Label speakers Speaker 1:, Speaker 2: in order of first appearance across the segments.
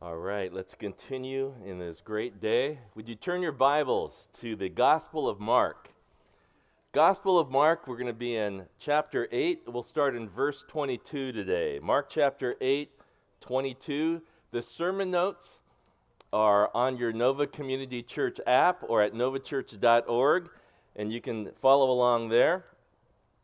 Speaker 1: All right, let's continue in this great day. Would you turn your Bibles to the Gospel of Mark? Gospel of Mark, we're going to be in chapter 8. We'll start in verse 22 today. Mark chapter 8, 22. The sermon notes are on your Nova Community Church app or at novachurch.org, and you can follow along there.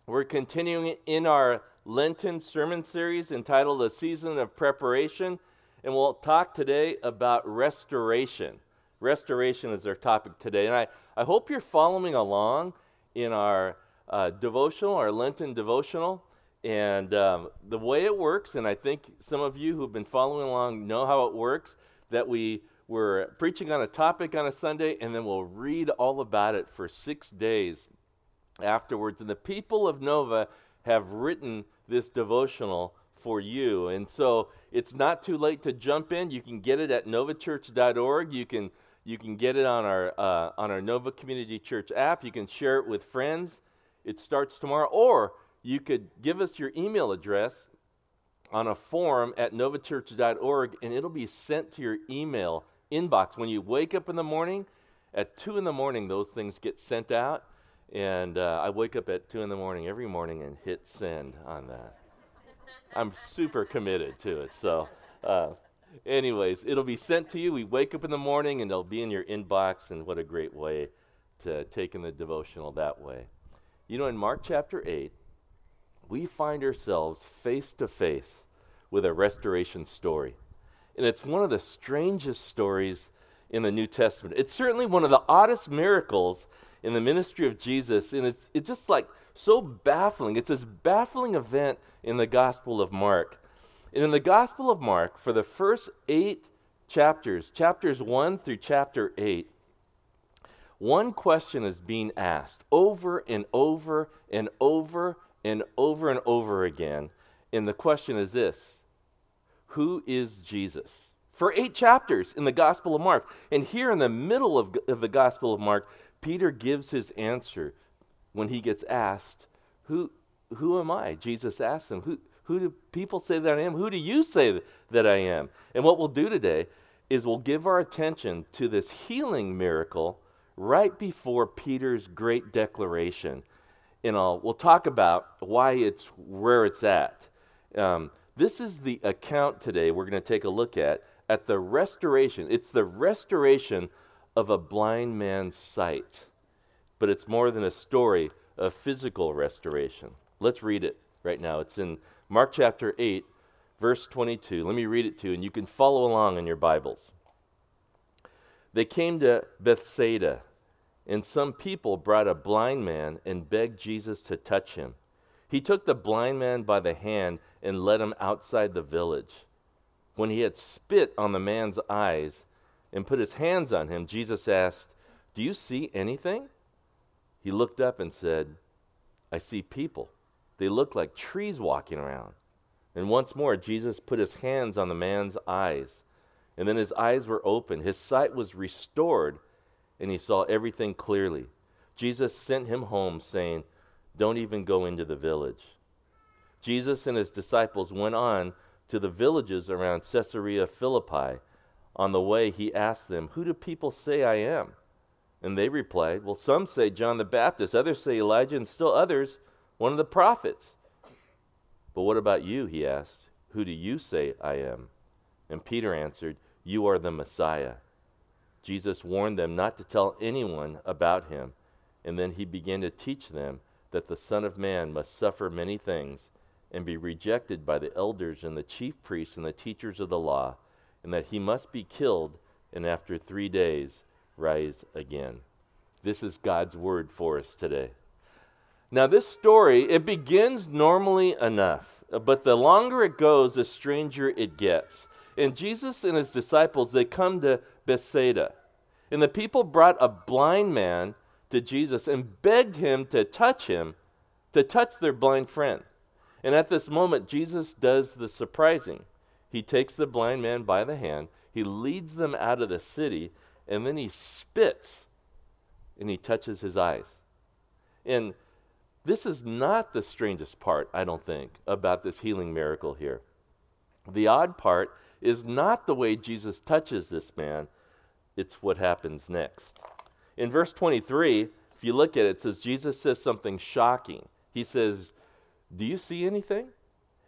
Speaker 1: We're continuing in our Lenten sermon series entitled A Season of Preparation, and we'll talk today about restoration. Restoration is our topic today, and I, I hope you're following along in our uh, devotional, our Lenten devotional. And um, the way it works, and I think some of you who've been following along know how it works, that we we're preaching on a topic on a Sunday, and then we'll read all about it for six days afterwards. And the people of Nova have written this devotional for you. And so it's not too late to jump in. You can get it at novachurch.org. You can you can get it on our uh, on our Nova Community Church app. You can share it with friends. It starts tomorrow, or you could give us your email address on a form at novachurch.org, and it'll be sent to your email inbox when you wake up in the morning. At two in the morning, those things get sent out, and uh, I wake up at two in the morning every morning and hit send on that. I'm super committed to it, so. Uh, anyways, it'll be sent to you. We wake up in the morning and it'll be in your inbox, and what a great way to take in the devotional that way. You know, in Mark chapter 8, we find ourselves face to face with a restoration story. And it's one of the strangest stories in the New Testament. It's certainly one of the oddest miracles in the ministry of Jesus, and it's, it's just like so baffling. It's this baffling event in the Gospel of Mark and in the Gospel of Mark, for the first eight chapters, chapters 1 through chapter 8, one question is being asked over and over and over and over and over again. And the question is this Who is Jesus? For eight chapters in the Gospel of Mark. And here in the middle of, of the Gospel of Mark, Peter gives his answer when he gets asked, Who, who am I? Jesus asks him, Who, who do people say that I am? Who do you say that I am? And what we'll do today is we'll give our attention to this healing miracle right before Peter's great declaration. And I'll, we'll talk about why it's where it's at. Um, this is the account today we're going to take a look at at the restoration. It's the restoration of a blind man's sight, but it's more than a story of physical restoration. Let's read it right now. It's in Mark chapter 8, verse 22. Let me read it to you, and you can follow along in your Bibles. They came to Bethsaida, and some people brought a blind man and begged Jesus to touch him. He took the blind man by the hand and led him outside the village. When he had spit on the man's eyes and put his hands on him, Jesus asked, Do you see anything? He looked up and said, I see people they look like trees walking around. And once more, Jesus put his hands on the man's eyes. And then his eyes were opened, His sight was restored, and he saw everything clearly. Jesus sent him home, saying, Don't even go into the village. Jesus and his disciples went on to the villages around Caesarea Philippi. On the way, he asked them, Who do people say I am? And they replied, Well, some say John the Baptist, others say Elijah, and still others one of the prophets. But what about you? He asked. Who do you say I am? And Peter answered, You are the Messiah. Jesus warned them not to tell anyone about him, and then he began to teach them that the Son of Man must suffer many things and be rejected by the elders and the chief priests and the teachers of the law, and that he must be killed and after three days rise again. This is God's word for us today. Now, this story, it begins normally enough, but the longer it goes, the stranger it gets. And Jesus and his disciples, they come to Bethsaida. And the people brought a blind man to Jesus and begged him to touch him, to touch their blind friend. And at this moment, Jesus does the surprising. He takes the blind man by the hand, he leads them out of the city, and then he spits and he touches his eyes. And this is not the strangest part, I don't think, about this healing miracle here. The odd part is not the way Jesus touches this man, it's what happens next. In verse 23, if you look at it, it says Jesus says something shocking. He says, Do you see anything?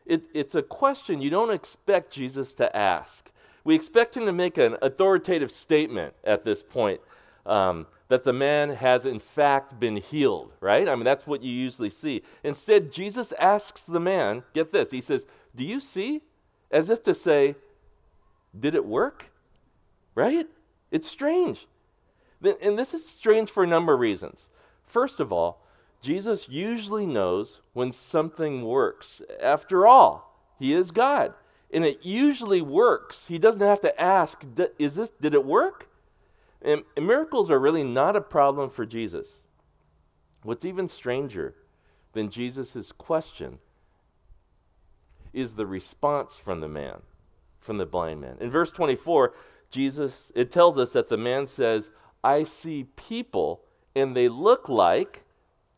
Speaker 1: It, it's a question you don't expect Jesus to ask. We expect him to make an authoritative statement at this point um, that the man has in fact been healed, right? I mean, that's what you usually see. Instead, Jesus asks the man, get this, he says, Do you see? As if to say, Did it work? Right? It's strange. And this is strange for a number of reasons. First of all, Jesus usually knows when something works. After all, he is God. And it usually works. He doesn't have to ask, is this did it work? And, and miracles are really not a problem for Jesus. What's even stranger than Jesus' question is the response from the man, from the blind man. In verse 24, Jesus, it tells us that the man says, I see people and they look like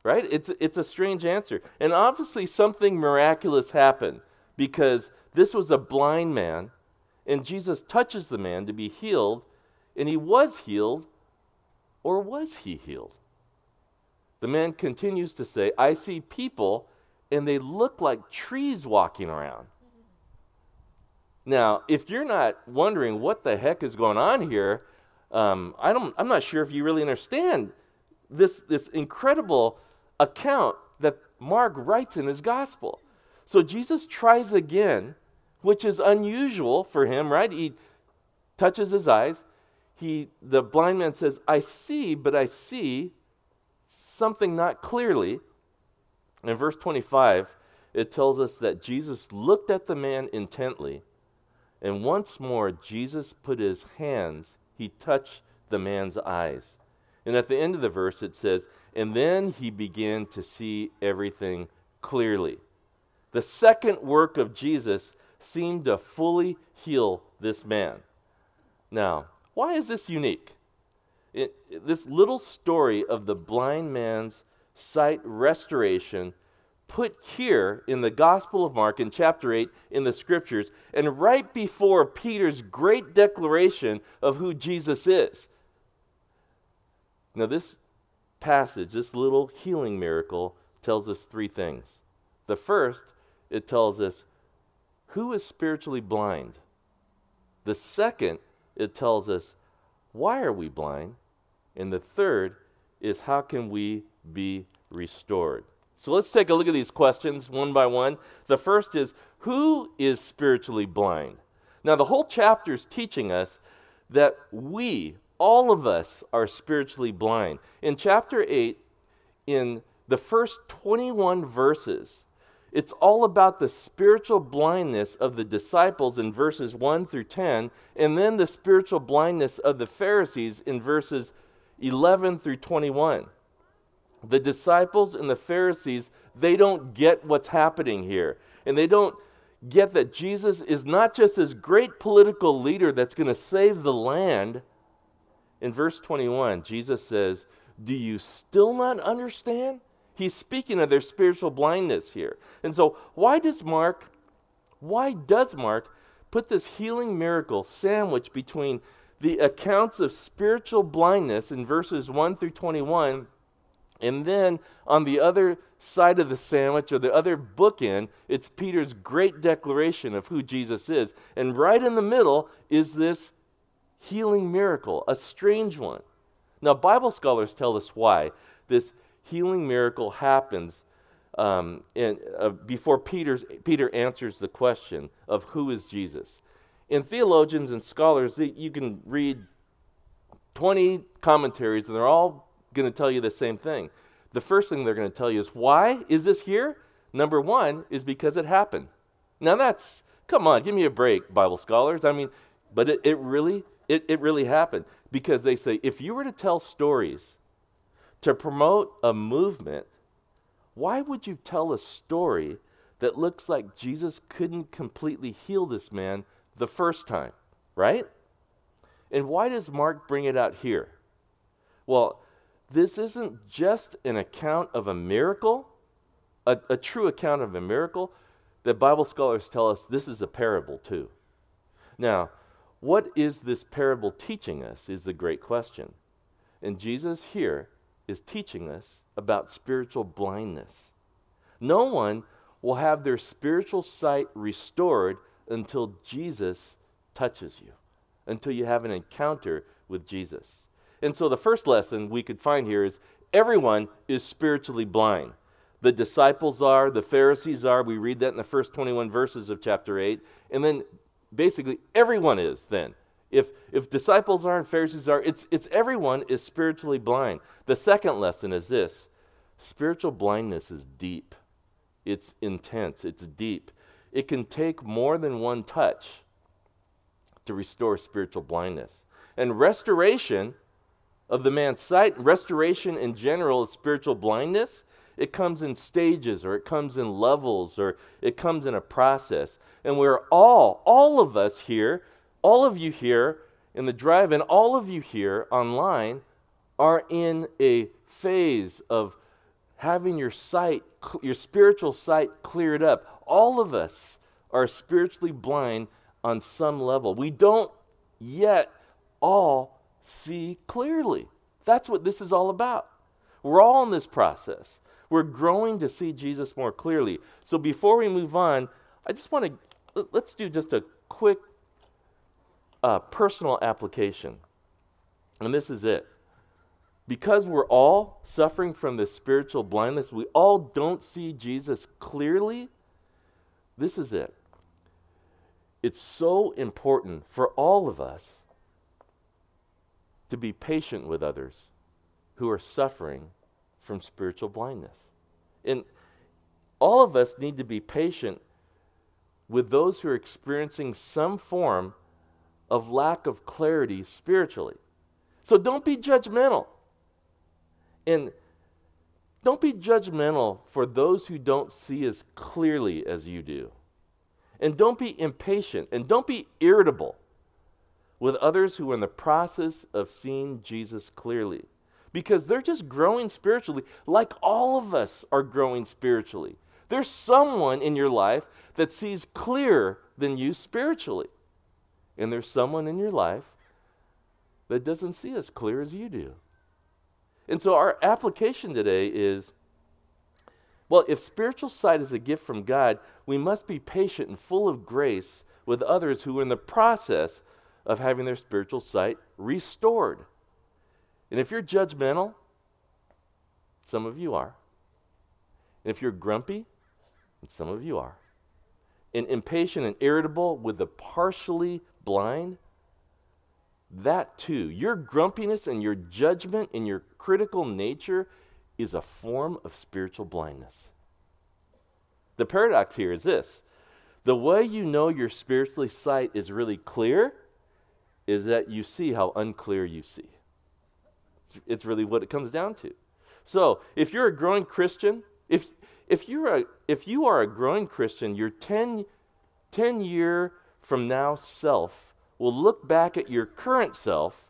Speaker 1: right? It's, it's a strange answer. And obviously, something miraculous happened because this was a blind man, and Jesus touches the man to be healed, and he was healed, or was he healed? The man continues to say, I see people, and they look like trees walking around. Now, if you're not wondering what the heck is going on here, um, I don't, I'm not sure if you really understand this, this incredible account that Mark writes in his gospel. So Jesus tries again, which is unusual for him, right? He touches his eyes. He, the blind man says, I see, but I see something not clearly. In verse 25, it tells us that Jesus looked at the man intently, and once more Jesus put his hands, he touched the man's eyes. And at the end of the verse, it says, and then he began to see everything clearly. The second work of Jesus seemed to fully heal this man. Now, why is this unique? It, this little story of the blind man's sight restoration put here in the Gospel of Mark in chapter 8 in the scriptures and right before Peter's great declaration of who Jesus is. Now, this passage, this little healing miracle, tells us three things. The first, it tells us who is spiritually blind. The second, it tells us why are we blind? And the third is how can we be restored? So let's take a look at these questions one by one. The first is who is spiritually blind? Now, the whole chapter is teaching us that we all of us are spiritually blind. In chapter 8, in the first 21 verses, it's all about the spiritual blindness of the disciples in verses 1 through 10, and then the spiritual blindness of the Pharisees in verses 11 through 21. The disciples and the Pharisees, they don't get what's happening here. And they don't get that Jesus is not just this great political leader that's going to save the land, in verse 21, Jesus says, Do you still not understand? He's speaking of their spiritual blindness here. And so, why does Mark, why does Mark put this healing miracle sandwiched between the accounts of spiritual blindness in verses 1 through 21, and then on the other side of the sandwich or the other bookend, it's Peter's great declaration of who Jesus is. And right in the middle is this healing miracle, a strange one. Now, Bible scholars tell us why this healing miracle happens um, in, uh, before Peter's, Peter answers the question of who is Jesus. In theologians and scholars, you can read 20 commentaries, and they're all going to tell you the same thing. The first thing they're going to tell you is why is this here? Number one is because it happened. Now, that's, come on, give me a break, Bible scholars. I mean, but it, it really it, it really happened because they say if you were to tell stories to promote a movement, why would you tell a story that looks like Jesus couldn't completely heal this man the first time, right? And why does Mark bring it out here? Well, this isn't just an account of a miracle, a, a true account of a miracle. The Bible scholars tell us this is a parable too. Now, what is this parable teaching us is the great question. And Jesus here is teaching us about spiritual blindness. No one will have their spiritual sight restored until Jesus touches you, until you have an encounter with Jesus. And so the first lesson we could find here is everyone is spiritually blind. The disciples are, the Pharisees are. We read that in the first 21 verses of chapter 8. And then basically everyone is then. If, if disciples are and Pharisees are, it's, it's everyone is spiritually blind. The second lesson is this spiritual blindness is deep, it's intense, it's deep. It can take more than one touch to restore spiritual blindness. And restoration of the man's sight, restoration in general of spiritual blindness, it comes in stages or it comes in levels or it comes in a process. And we're all, all of us here, all of you here in the drive and all of you here online are in a phase of having your sight, your spiritual sight cleared up. All of us are spiritually blind on some level. We don't yet all see clearly. That's what this is all about. We're all in this process. We're growing to see Jesus more clearly. So before we move on, I just want to let's do just a quick uh, personal application. And this is it. Because we're all suffering from this spiritual blindness, we all don't see Jesus clearly. This is it. It's so important for all of us to be patient with others who are suffering from spiritual blindness. And all of us need to be patient with those who are experiencing some form of lack of clarity spiritually. So don't be judgmental. And don't be judgmental for those who don't see as clearly as you do. And don't be impatient and don't be irritable with others who are in the process of seeing Jesus clearly because they're just growing spiritually like all of us are growing spiritually. There's someone in your life that sees clearer than you spiritually. And there's someone in your life that doesn't see as clear as you do. And so our application today is well, if spiritual sight is a gift from God, we must be patient and full of grace with others who are in the process of having their spiritual sight restored. And if you're judgmental, some of you are. And if you're grumpy, some of you are. And impatient and irritable with the partially blind, that too, your grumpiness and your judgment and your critical nature is a form of spiritual blindness. The paradox here is this the way you know your spiritually sight is really clear is that you see how unclear you see. It's really what it comes down to. So, if you're a growing Christian, if, if, you're a, if you are a growing Christian, your 10, 10 year from now self will look back at your current self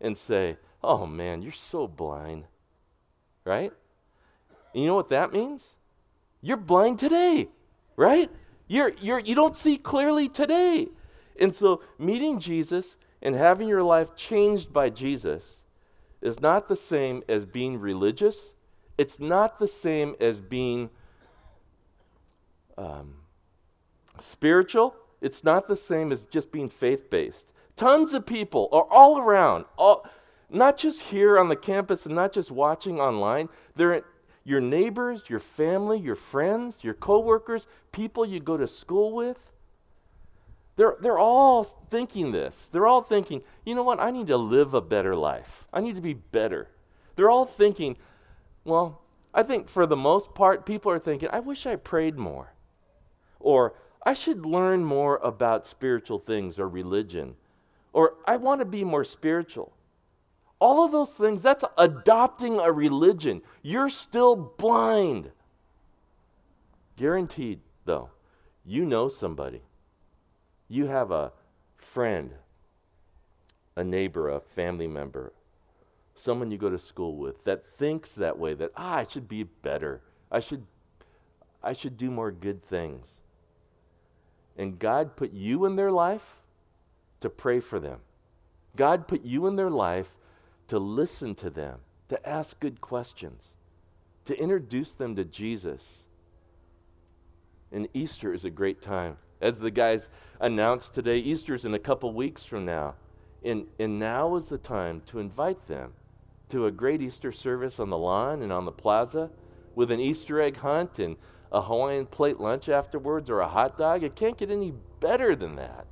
Speaker 1: and say, oh man, you're so blind. Right? And you know what that means? You're blind today, right? You're, you're, you don't see clearly today. And so, meeting Jesus and having your life changed by Jesus is not the same as being religious. It's not the same as being um, spiritual. It's not the same as just being faith based. Tons of people are all around, all, not just here on the campus and not just watching online. They're your neighbors, your family, your friends, your coworkers, people you go to school with. They're, they're all thinking this. They're all thinking, you know what? I need to live a better life. I need to be better. They're all thinking, well, I think for the most part, people are thinking, I wish I prayed more. Or I should learn more about spiritual things or religion. Or I want to be more spiritual. All of those things, that's adopting a religion. You're still blind. Guaranteed, though, you know somebody you have a friend, a neighbor, a family member, someone you go to school with that thinks that way that ah, I should be better. I should I should do more good things. And God put you in their life to pray for them. God put you in their life to listen to them, to ask good questions, to introduce them to Jesus. And Easter is a great time. As the guys announced today, Easter's in a couple weeks from now. And, and now is the time to invite them to a great Easter service on the lawn and on the plaza with an Easter egg hunt and a Hawaiian plate lunch afterwards or a hot dog. It can't get any better than that.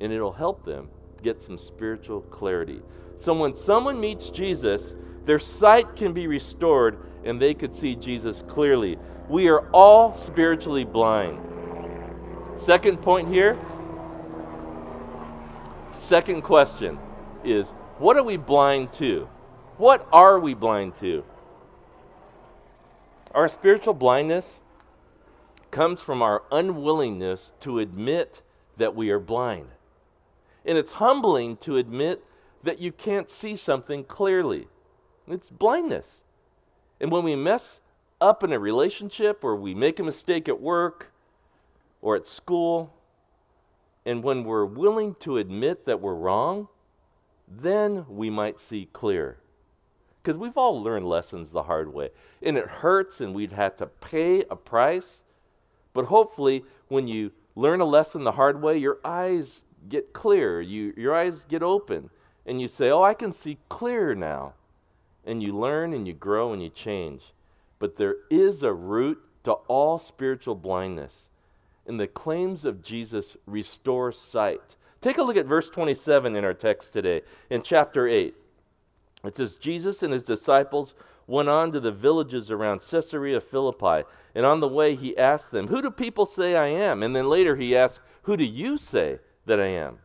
Speaker 1: And it'll help them get some spiritual clarity. So when someone meets Jesus, their sight can be restored and they could see Jesus clearly. We are all spiritually blind. Second point here. Second question is what are we blind to? What are we blind to? Our spiritual blindness comes from our unwillingness to admit that we are blind. And it's humbling to admit that you can't see something clearly. It's blindness. And when we mess up in a relationship or we make a mistake at work or at school, and when we're willing to admit that we're wrong, then we might see clear. Because we've all learned lessons the hard way. And it hurts, and we've had to pay a price. But hopefully, when you learn a lesson the hard way, your eyes get clear, you, your eyes get open, and you say, Oh, I can see clear now. And you learn and you grow and you change. But there is a root to all spiritual blindness. And the claims of Jesus restore sight. Take a look at verse 27 in our text today, in chapter 8. It says, Jesus and his disciples went on to the villages around Caesarea Philippi. And on the way, he asked them, Who do people say I am? And then later he asked, Who do you say that I am.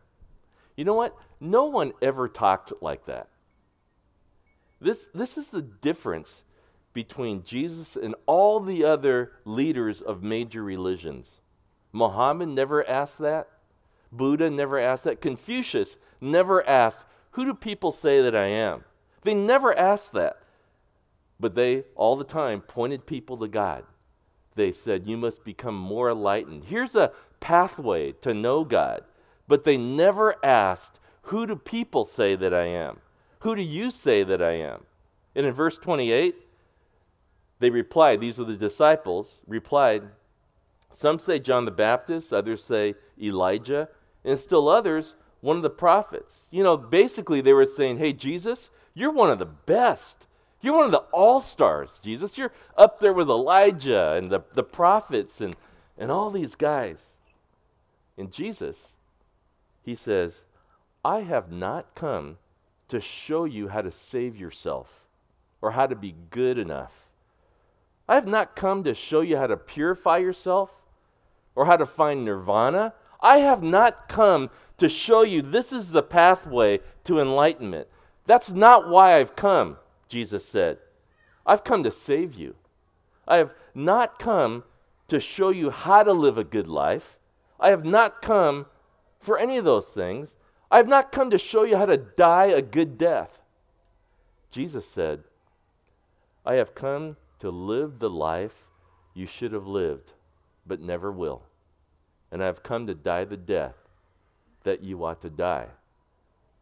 Speaker 1: You know what? No one ever talked like that. This, this is the difference between Jesus and all the other leaders of major religions. Muhammad never asked that. Buddha never asked that. Confucius never asked, Who do people say that I am? They never asked that. But they, all the time, pointed people to God. They said, You must become more enlightened. Here's a pathway to know God but they never asked, Who do people say that I am? Who do you say that I am? And in verse 28, they replied, These are the disciples, replied, Some say John the Baptist, others say Elijah, and still others, one of the prophets. You know, basically they were saying, Hey, Jesus, you're one of the best. You're one of the all stars, Jesus. You're up there with Elijah and the, the prophets and, and all these guys. And Jesus he says, I have not come to show you how to save yourself or how to be good enough. I have not come to show you how to purify yourself or how to find nirvana. I have not come to show you this is the pathway to enlightenment. That's not why I've come, Jesus said. I've come to save you. I have not come to show you how to live a good life. I have not come for any of those things. I have not come to show you how to die a good death. Jesus said, I have come to live the life you should have lived, but never will. And I have come to die the death that you ought to die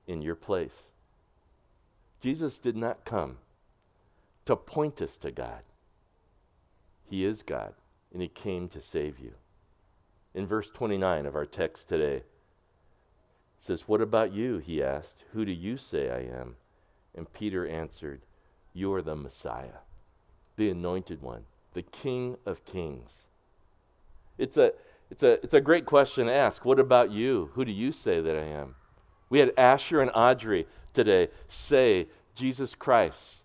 Speaker 1: in your place. Jesus did not come to point us to God. He is God, and He came to save you. In verse 29 of our text today, says, What about you? He asked. Who do you say I am? And Peter answered, You are the Messiah, the anointed one, the King of kings. It's a, it's, a, it's a great question to ask. What about you? Who do you say that I am? We had Asher and Audrey today say, Jesus Christ,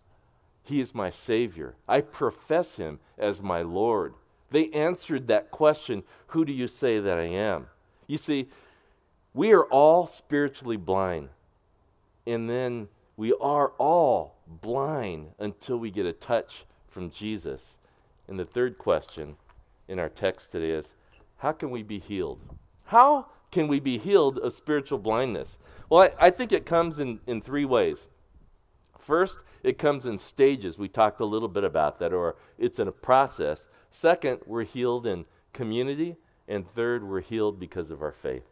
Speaker 1: He is my Savior. I profess Him as my Lord. They answered that question, Who do you say that I am? You see, we are all spiritually blind. And then we are all blind until we get a touch from Jesus. And the third question in our text today is how can we be healed? How can we be healed of spiritual blindness? Well, I, I think it comes in, in three ways. First, it comes in stages. We talked a little bit about that, or it's in a process. Second, we're healed in community. And third, we're healed because of our faith.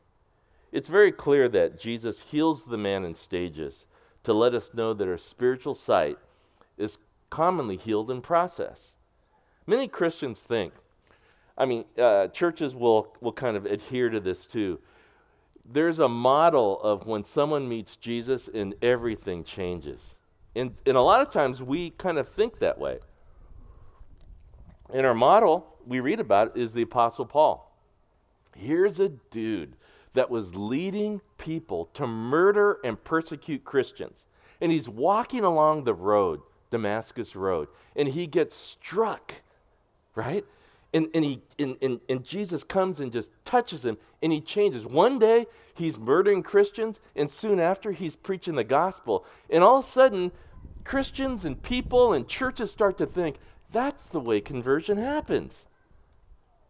Speaker 1: it's very clear that Jesus heals the man in stages to let us know that our spiritual sight is commonly healed in process. Many Christians think, I mean, uh, churches will, will kind of adhere to this too. There's a model of when someone meets Jesus and everything changes. And, and a lot of times we kind of think that way. And our model we read about is the Apostle Paul. Here's a dude that was leading people to murder and persecute Christians. And he's walking along the road, Damascus Road, and he gets struck, right? And, and, he, and, and, and Jesus comes and just touches him, and he changes. One day, he's murdering Christians, and soon after, he's preaching the gospel. And all of a sudden, Christians and people and churches start to think that's the way conversion happens.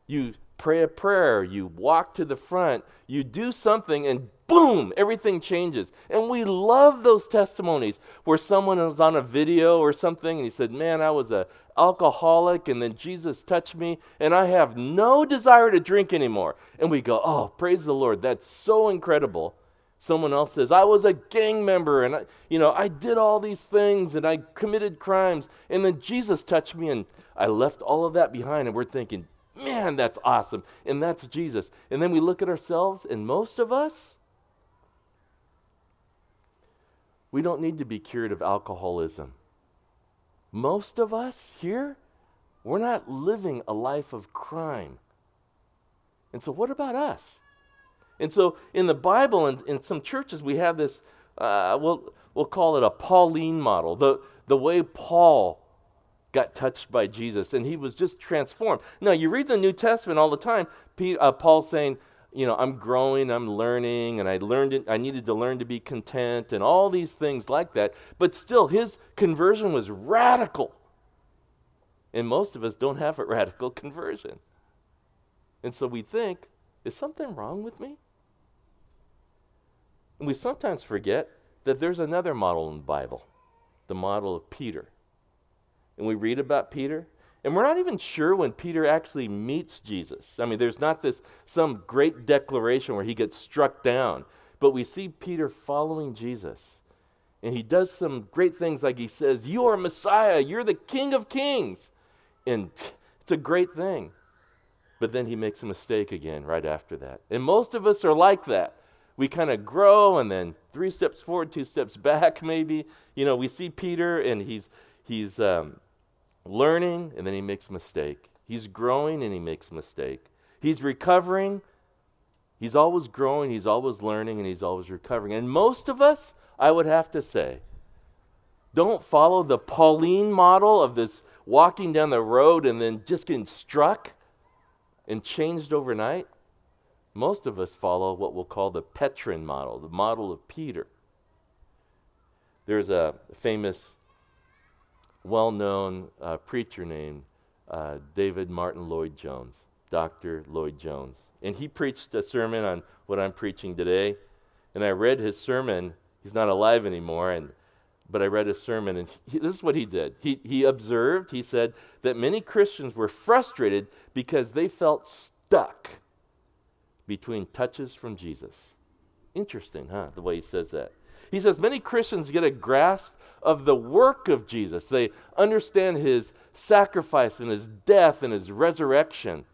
Speaker 1: You pray a prayer, you walk to the front, you do something, and boom, everything changes. And we love those testimonies where someone was on a video or something and he said, Man, I was an alcoholic, and then Jesus touched me, and I have no desire to drink anymore. And we go, Oh, praise the Lord, that's so incredible. Someone else says, I was a gang member and I, you know, I did all these things and I committed crimes. And then Jesus touched me and I left all of that behind. And we're thinking, Man, that's awesome. And that's Jesus. And then we look at ourselves, and most of us, we don't need to be cured of alcoholism. Most of us here, we're not living a life of crime. And so, what about us? And so, in the Bible and in some churches, we have this, uh, we'll, we'll call it a Pauline model, the, the way Paul got touched by Jesus and he was just transformed. Now, you read the New Testament all the time, Paul uh, Paul's saying, you know, I'm growing, I'm learning, and I learned it, I needed to learn to be content and all these things like that. But still, his conversion was radical. And most of us don't have a radical conversion. And so we think, is something wrong with me? And we sometimes forget that there's another model in the Bible, the model of Peter and we read about Peter, and we're not even sure when Peter actually meets Jesus. I mean, there's not this some great declaration where he gets struck down, but we see Peter following Jesus. And he does some great things like he says, You are Messiah, you're the King of Kings. And it's a great thing. But then he makes a mistake again right after that. And most of us are like that. We kind of grow and then three steps forward, two steps back, maybe. You know, we see Peter and he's he's um, learning and then he makes a mistake. He's growing and he makes a mistake. He's recovering. He's always growing, he's always learning, and he's always recovering. And most of us, I would have to say, don't follow the Pauline model of this walking down the road and then just getting struck and changed overnight. Most of us follow what we'll call the Petrine model, the model of Peter. There's a famous well known uh, preacher named uh, David Martyn Lloyd Jones, Dr. Lloyd Jones. And he preached a sermon on what I'm preaching today. And I read his sermon. He's not alive anymore, and, but I read his sermon, and he, this is what he did. He, he observed, he said, that many Christians were frustrated because they felt stuck between touches from Jesus. Interesting, huh? The way he says that. He says many Christians get a grasp of the work of Jesus. They understand his sacrifice and his death and his resurrection.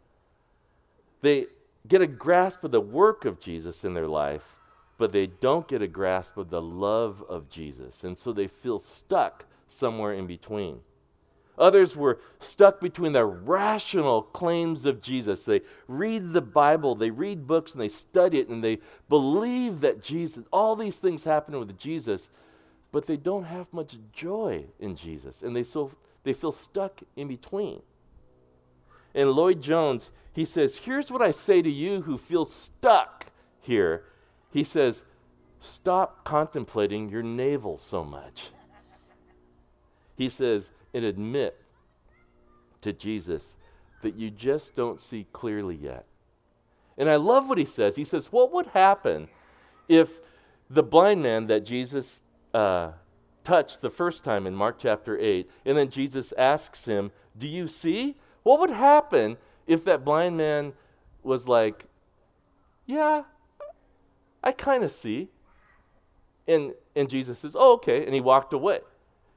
Speaker 1: They get a grasp of the work of Jesus in their life, but they don't get a grasp of the love of Jesus. And so they feel stuck somewhere in between. Others were stuck between the rational claims of Jesus. They read the Bible, they read books, and they study it, and they believe that Jesus, all these things happen with Jesus, but they don't have much joy in Jesus, and they, so, they feel stuck in between. And Lloyd Jones, he says, Here's what I say to you who feel stuck here. He says, Stop contemplating your navel so much. He says, and admit to Jesus that you just don't see clearly yet. And I love what he says. He says, What would happen if the blind man that Jesus uh, touched the first time in Mark chapter 8, and then Jesus asks him, Do you see? What would happen if that blind man was like, Yeah, I kind of see. And, and Jesus says, Oh, okay. And he walked away.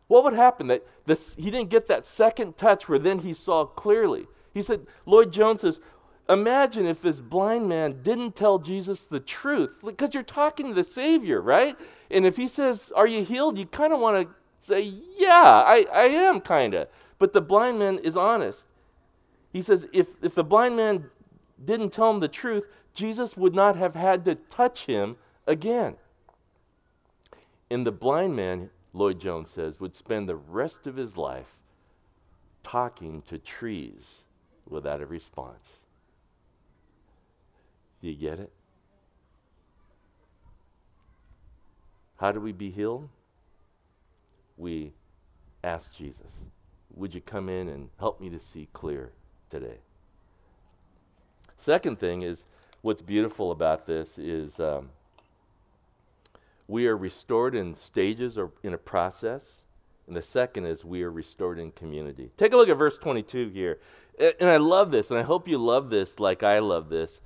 Speaker 1: What would happen? That this, he didn't get that second touch where then he saw clearly. He said, Lloyd Jones says, Imagine if this blind man didn't tell Jesus the truth, because you're talking to the Savior, right? And if he says, Are you healed? you kind of want to say, Yeah, I, I am, kind of. But the blind man is honest. He says, if, if the blind man didn't tell him the truth, Jesus would not have had to touch him again. And the blind man, Lloyd Jones says, would spend the rest of his life talking to trees without a response. Do you get it? How do we be healed? We ask Jesus, Would you come in and help me to see clear today? Second thing is what's beautiful about this is um, we are restored in stages or in a process. And the second is we are restored in community. Take a look at verse 22 here. And I love this, and I hope you love this like I love this.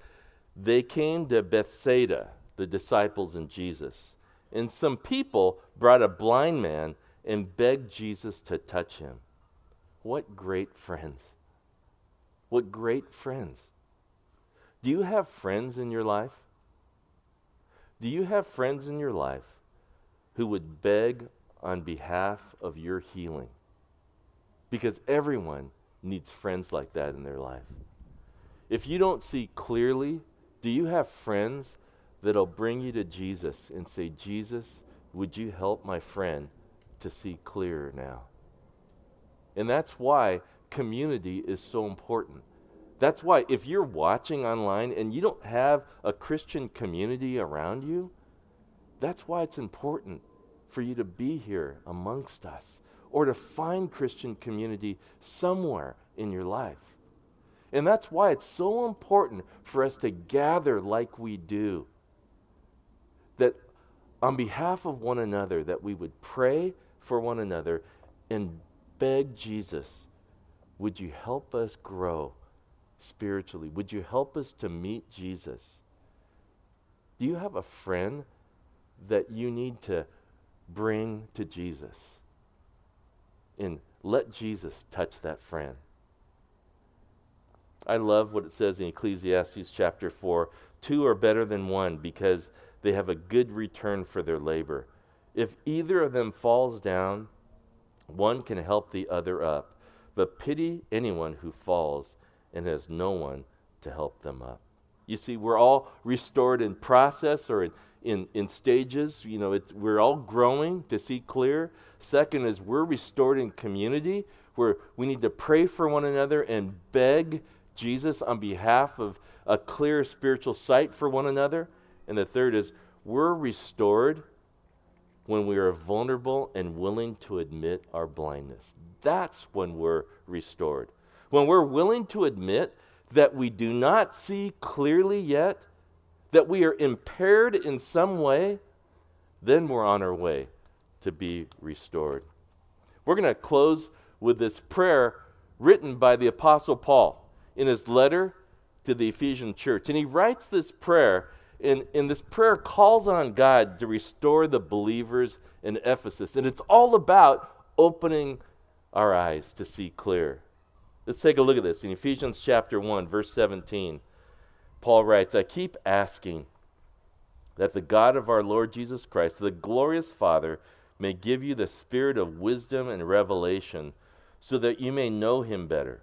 Speaker 1: They came to Bethsaida, the disciples and Jesus. And some people brought a blind man and begged Jesus to touch him. What great friends! What great friends. Do you have friends in your life? Do you have friends in your life who would beg on behalf of your healing? Because everyone needs friends like that in their life. If you don't see clearly, do you have friends that'll bring you to Jesus and say, Jesus, would you help my friend to see clearer now? And that's why community is so important. That's why if you're watching online and you don't have a Christian community around you, that's why it's important for you to be here amongst us or to find Christian community somewhere in your life. And that's why it's so important for us to gather like we do. That on behalf of one another that we would pray for one another and beg Jesus, would you help us grow spiritually? Would you help us to meet Jesus? Do you have a friend that you need to bring to Jesus? And let Jesus touch that friend. I love what it says in Ecclesiastes chapter 4 two are better than one because they have a good return for their labor. If either of them falls down, one can help the other up. But pity anyone who falls and has no one to help them up. You see, we're all restored in process or in, in, in stages. You know, we're all growing to see clear. Second is we're restored in community where we need to pray for one another and beg Jesus on behalf of a clear spiritual sight for one another. And the third is we're restored when we are vulnerable and willing to admit our blindness. That's when we're restored. When we're willing to admit that we do not see clearly yet, that we are impaired in some way, then we're on our way to be restored. We're going to close with this prayer written by the Apostle Paul in his letter to the Ephesian church. And he writes this prayer, and, and this prayer calls on God to restore the believers in Ephesus. And it's all about opening our eyes to see clear. Let's take a look at this in Ephesians chapter 1, verse 17. Paul writes, I keep asking that the God of our Lord Jesus Christ, the glorious Father, may give you the spirit of wisdom and revelation so that you may know him better.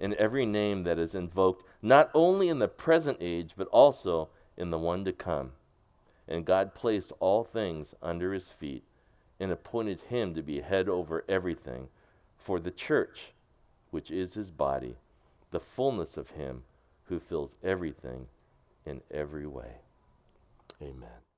Speaker 1: and every name that is invoked, not only in the present age, but also in the one to come. And God placed all things under his feet and appointed him to be head over everything for the church which is his body, the fullness of him who fills everything in every way. Amen.